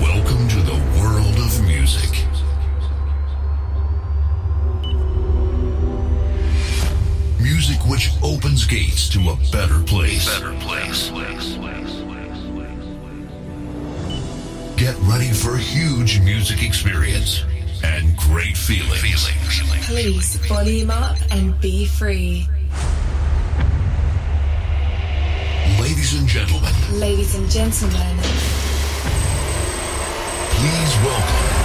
Welcome to the world of music. Music which opens gates to a better place. Get ready for a huge music experience and great feeling. Please volume up and be free. Ladies and gentlemen. Ladies and gentlemen. Please welcome.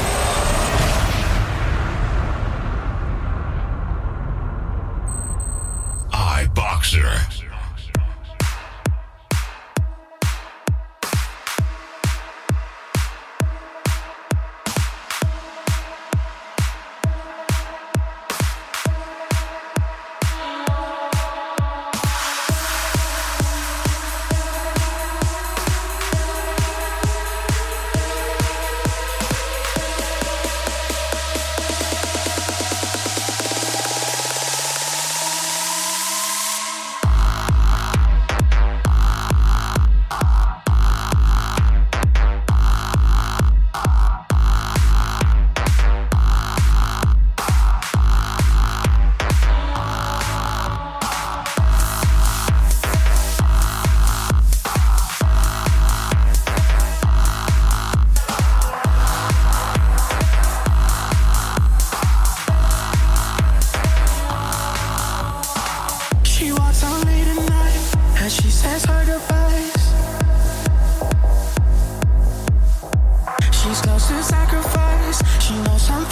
to sacrifice. She knows I'm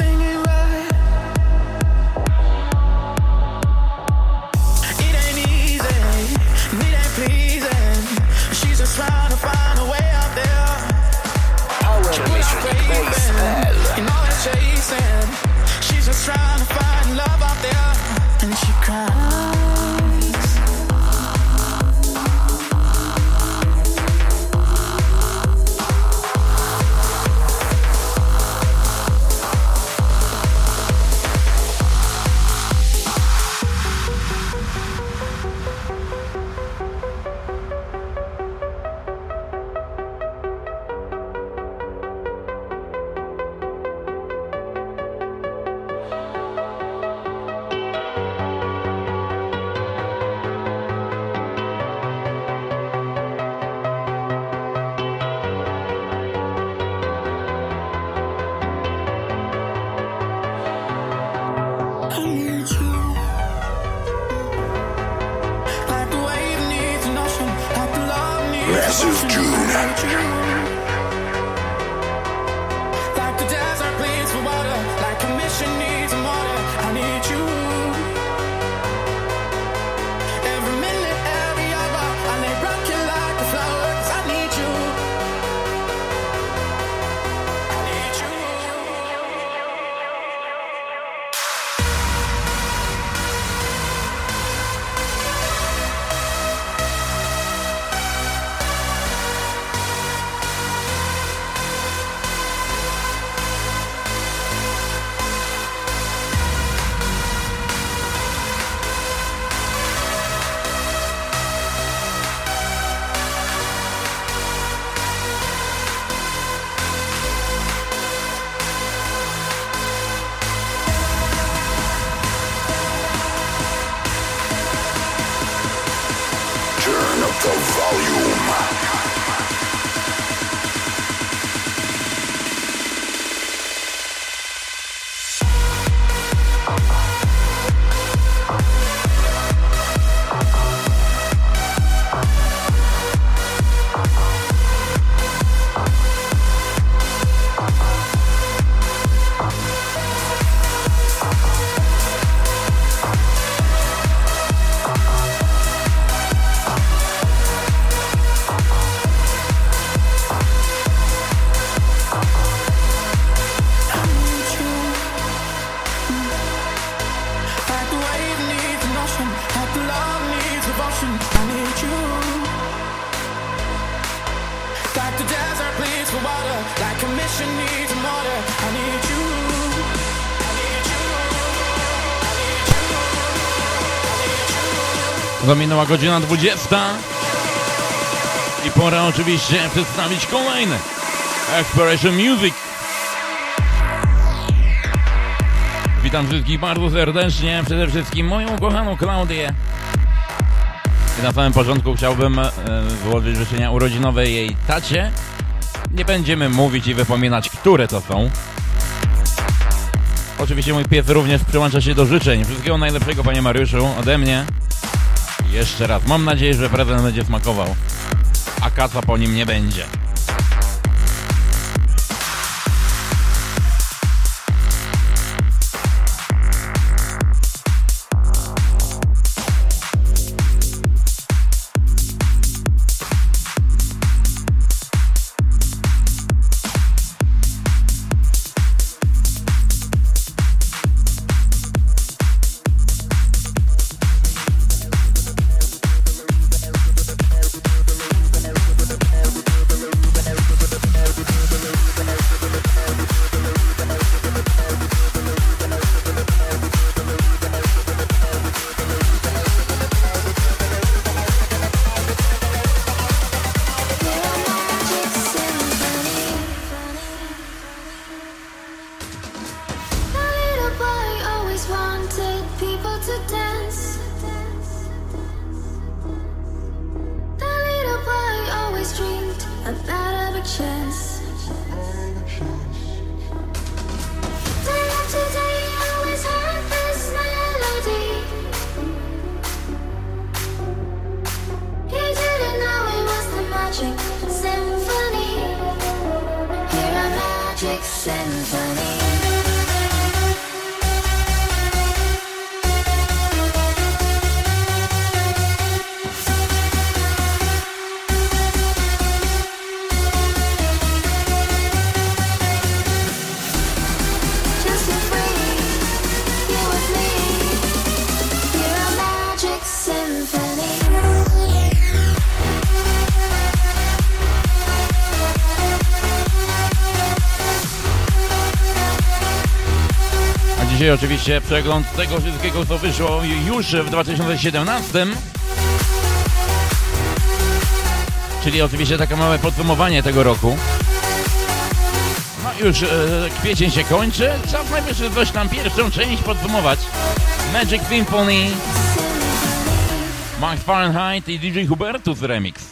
Zaminęła godzina 20 i pora oczywiście przedstawić kolejny Exploration Music. Witam wszystkich bardzo serdecznie, przede wszystkim moją kochaną Klaudię. I na samym początku chciałbym e, złożyć życzenia urodzinowe jej tacie. Nie będziemy mówić i wypominać, które to są. Oczywiście mój pies również przyłącza się do życzeń. Wszystkiego najlepszego, panie Mariuszu, ode mnie. Jeszcze raz. Mam nadzieję, że prezent będzie smakował. A kaca po nim nie będzie. Oczywiście przegląd tego wszystkiego, co wyszło już w 2017. Czyli oczywiście takie małe podsumowanie tego roku. No już e, kwiecień się kończy, czas najwyższy coś tam pierwszą część podsumować. Magic Symphony, Max Fahrenheit i DJ Hubertus Remix.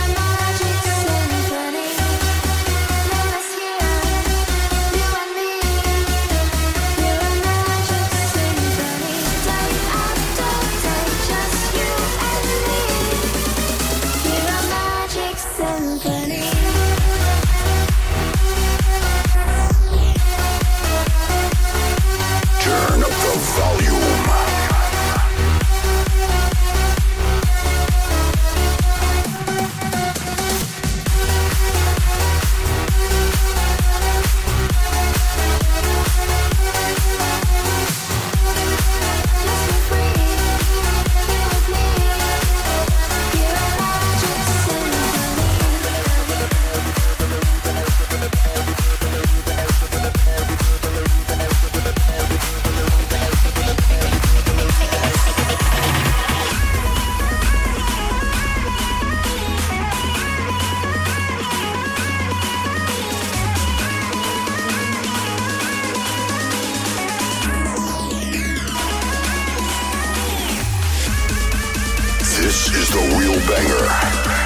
Right.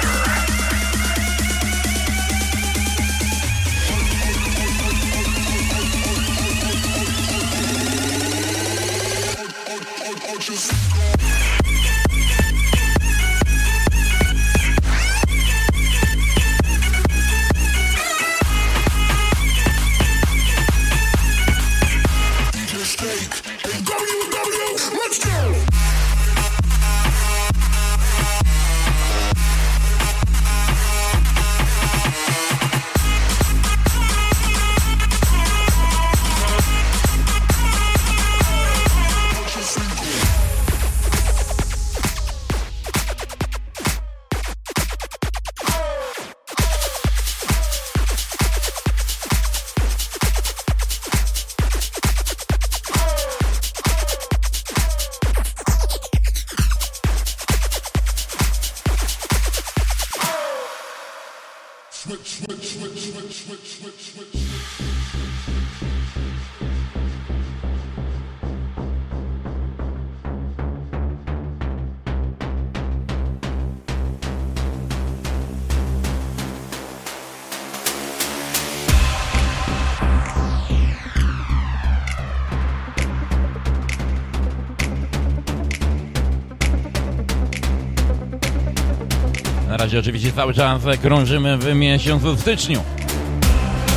Razie oczywiście cały czas krążymy w miesiącu styczniu.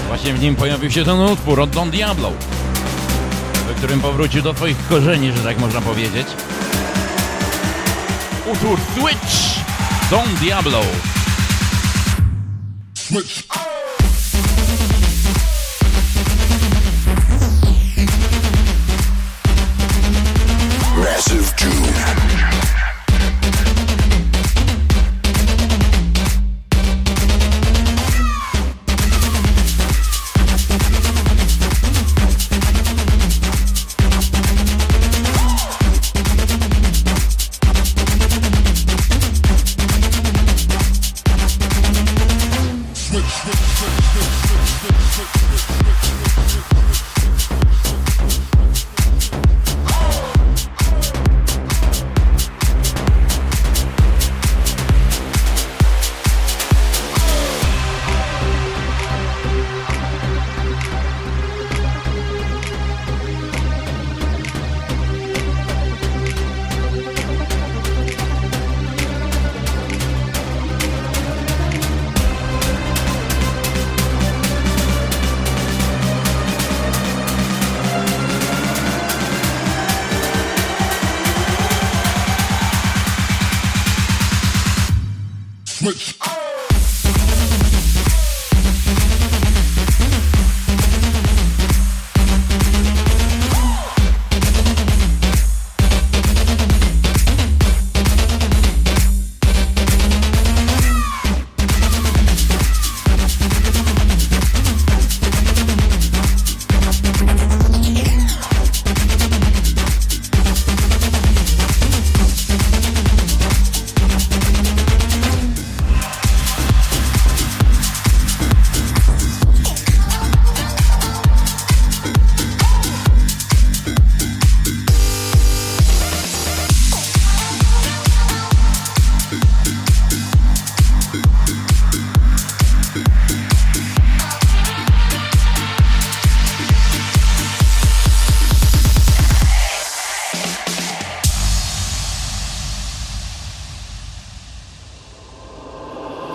Właśnie w nim pojawił się ten utwór od Don Diablo, w którym powrócił do swoich korzeni, że tak można powiedzieć. Utwór Switch Don Diablo. Massive June.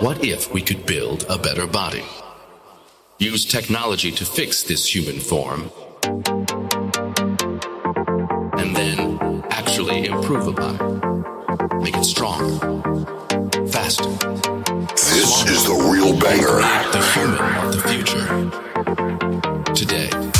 What if we could build a better body? Use technology to fix this human form, and then actually improve upon it. Make it stronger, faster. This is the real banger. The human of the future. Today.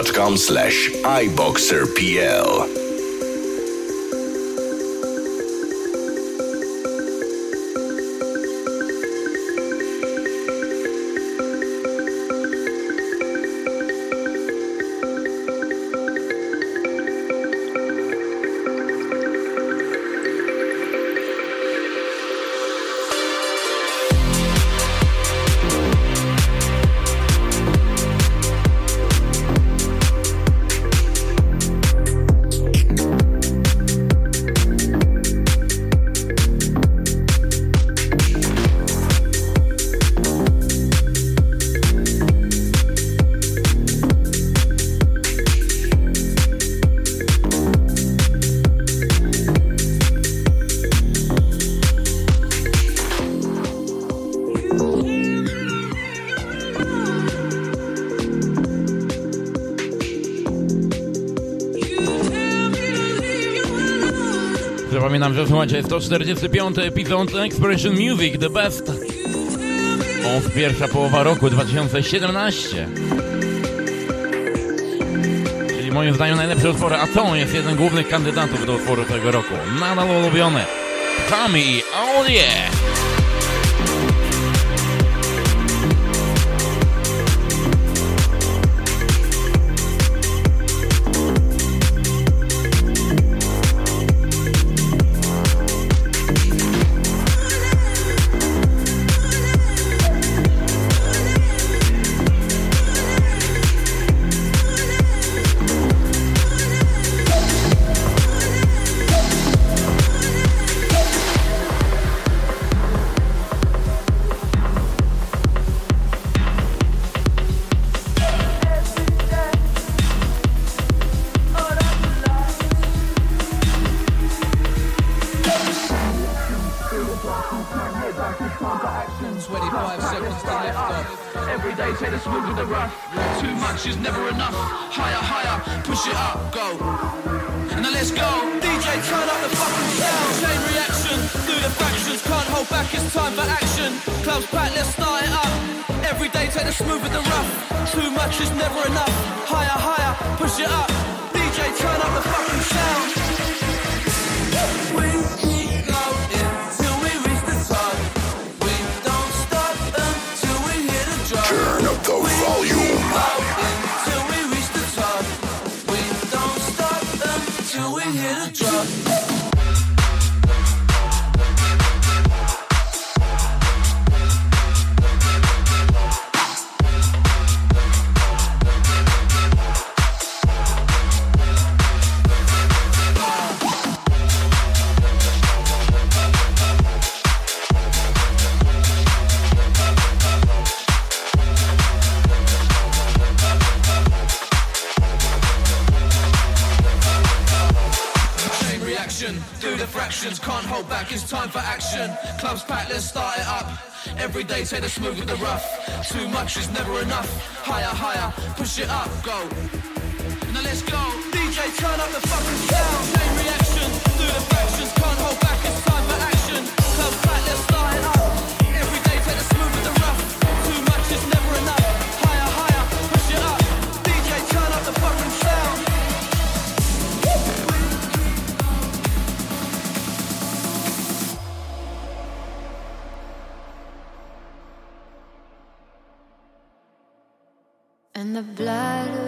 facebook.com slash iboxerpl. Przypominam, że słuchacie 145. epizod Expression Music The Best of pierwsza połowa roku 2017. Czyli moim zdaniem najlepsze utwory, a to jest jeden z głównych kandydatów do utworu tego roku. Nadal ulubiony. Tommy, oh yeah! They say the smooth with the rough. Too much is never enough. Higher, higher, push it up, go. Now let's go. DJ, turn up the fucking sound. Chain reaction, do the fractions. the blood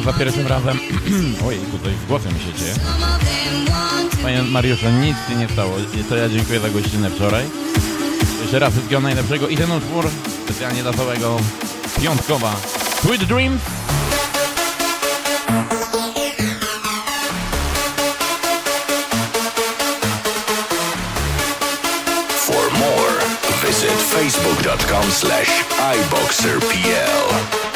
kurwa pierwszym razem. Oj, tutaj w głowie mi się dzieje. Panie Mariuszu, nic się nie stało. To ja dziękuję za godzinę wczoraj. Jeszcze raz wszystkiego najlepszego i ten utwór specjalnie dla całego piątkowa. Sweet Dreams. For more, visit facebook.com slash iboxerpl.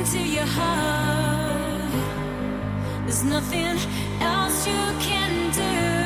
into your heart. There's nothing else you can do.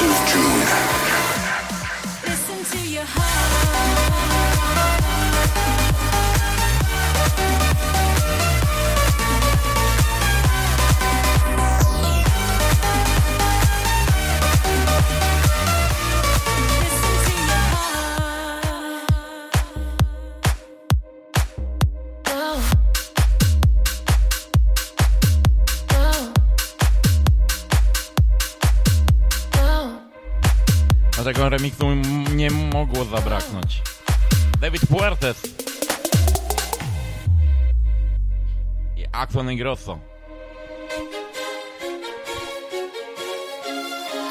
of June. tego remiksu nie mogło zabraknąć. David Puertes i Axon Ingrosso.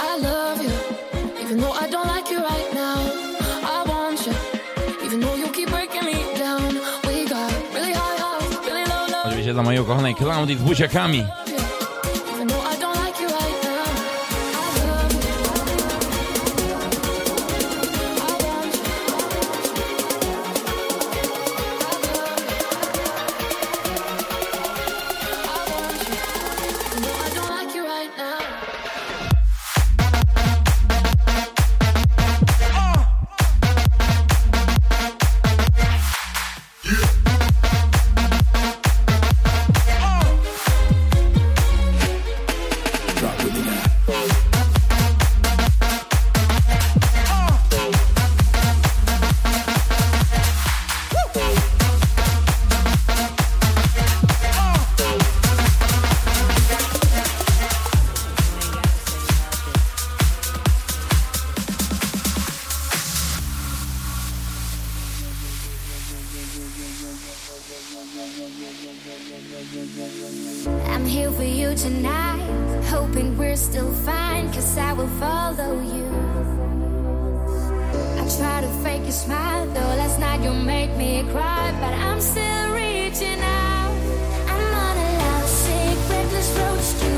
I love Oczywiście dla mojej ukochanej Klaudii z buziakami. tonight, hoping we're still fine, cause I will follow you. I try to fake a smile, though last night you made me cry, but I'm still reaching out. I'm on a lovesick, reckless road roadster.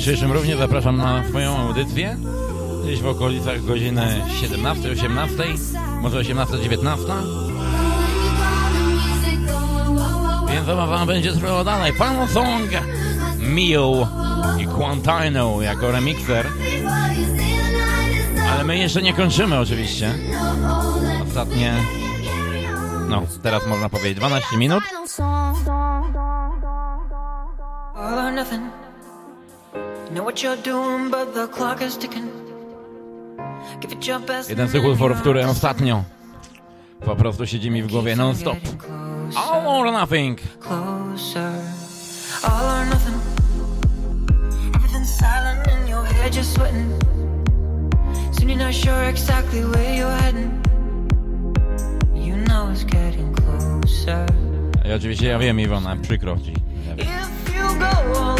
Dzisiejszym również zapraszam na swoją audycję. Gdzieś w okolicach godziny 17, 18, może 18, 19. Więc zabawa będzie trwała dalej. Final song Mio i Quantino jako remixer. Ale my jeszcze nie kończymy oczywiście. Ostatnie, no teraz można powiedzieć 12 minut. Jeden z tych utworów, który ostatnio po prostu siedzi mi w głowie non-stop. All or nothing. All or nothing. Everything's silent in your head, you're sweating. Soon you're not sure exactly where you're heading. You know it's getting closer. I oczywiście ja wiem, Iwona, przykro ci. If you go all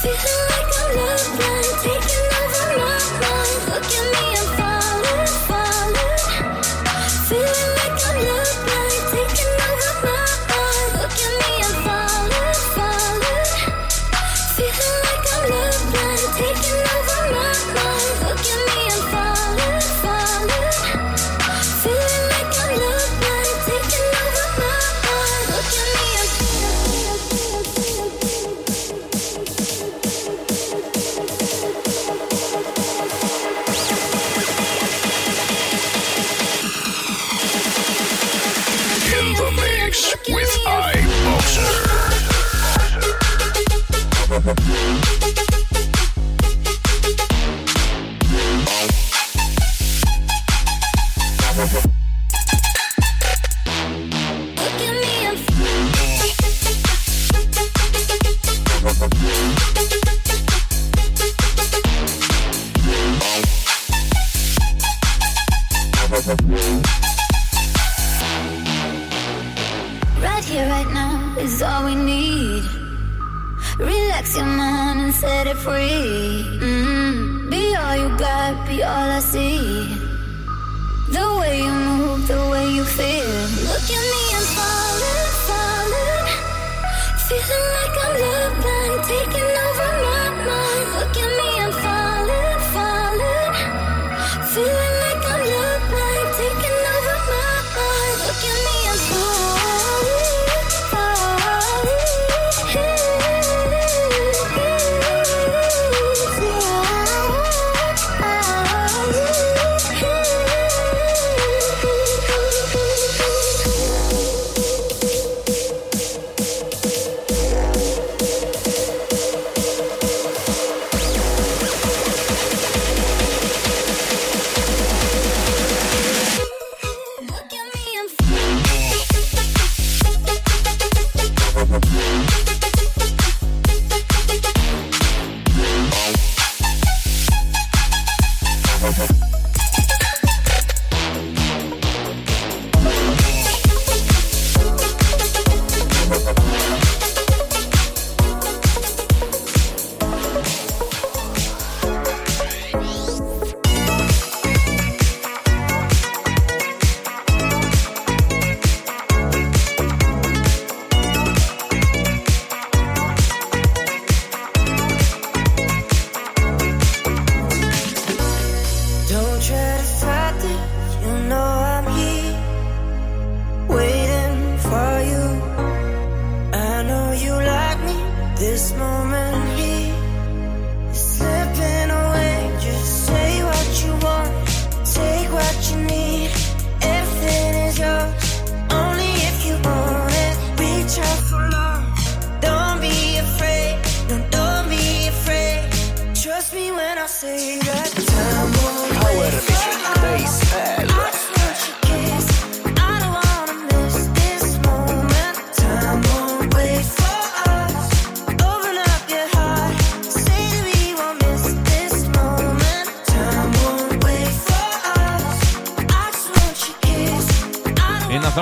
Feeling like I'm loved Yeah.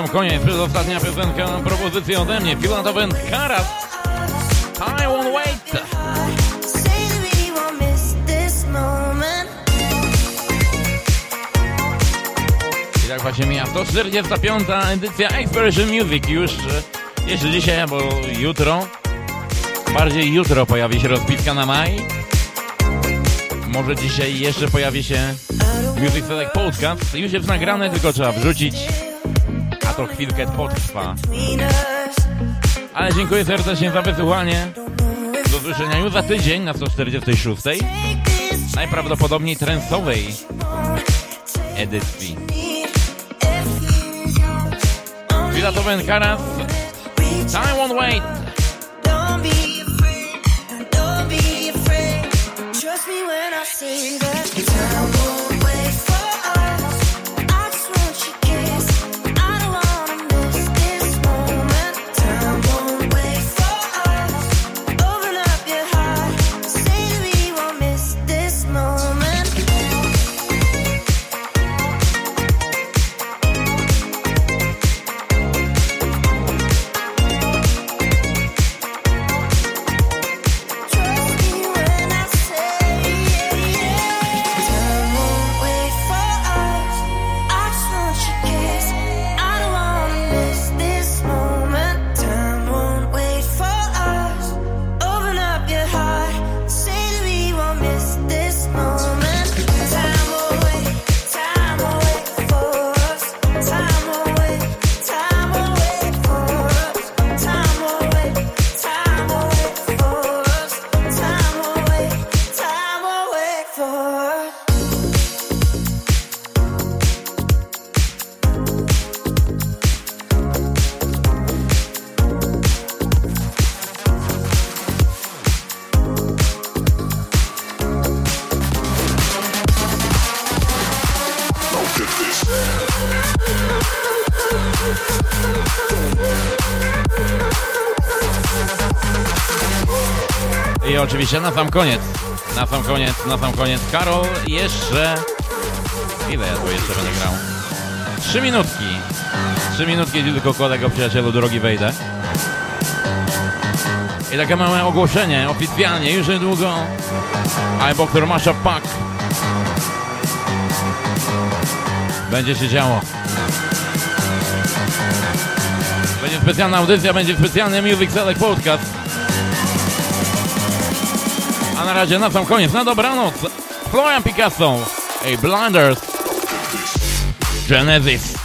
sam koniec, przedostatnia piosenka, propozycja ode mnie, Filatowen Karas, I Won't Wait. I tak właśnie mija 145. edycja Expression Music już, e, jeszcze dzisiaj, bo jutro, bardziej jutro pojawi się rozpiska na maj. Może dzisiaj jeszcze pojawi się Music Select Podcast. Już jest nagrane, tylko trzeba wrzucić to chwilkę potrwa. Ale dziękuję serdecznie za wysłuchanie. Do usłyszenia już za tydzień na 146. Najprawdopodobniej trensowej edycji. Chwila to Ben Karas. Time won't wait. Don't be afraid. Don't be afraid. Trust me when I say sing. Oczywiście na sam koniec, na sam koniec, na sam koniec, Karol jeszcze... Ile ja tu jeszcze będę grał? Trzy minutki. Trzy minutki tylko kolego przyjacielu drogi wejdę. I takie małe ogłoszenie, oficjalnie, już niedługo iBoxer Masha Pack. Będzie się działo. Będzie specjalna audycja, będzie specjalny Music Select Podcast. A na razie na sam koniec, na dobranoc. Florian Picasso, a Blinders, Genesis.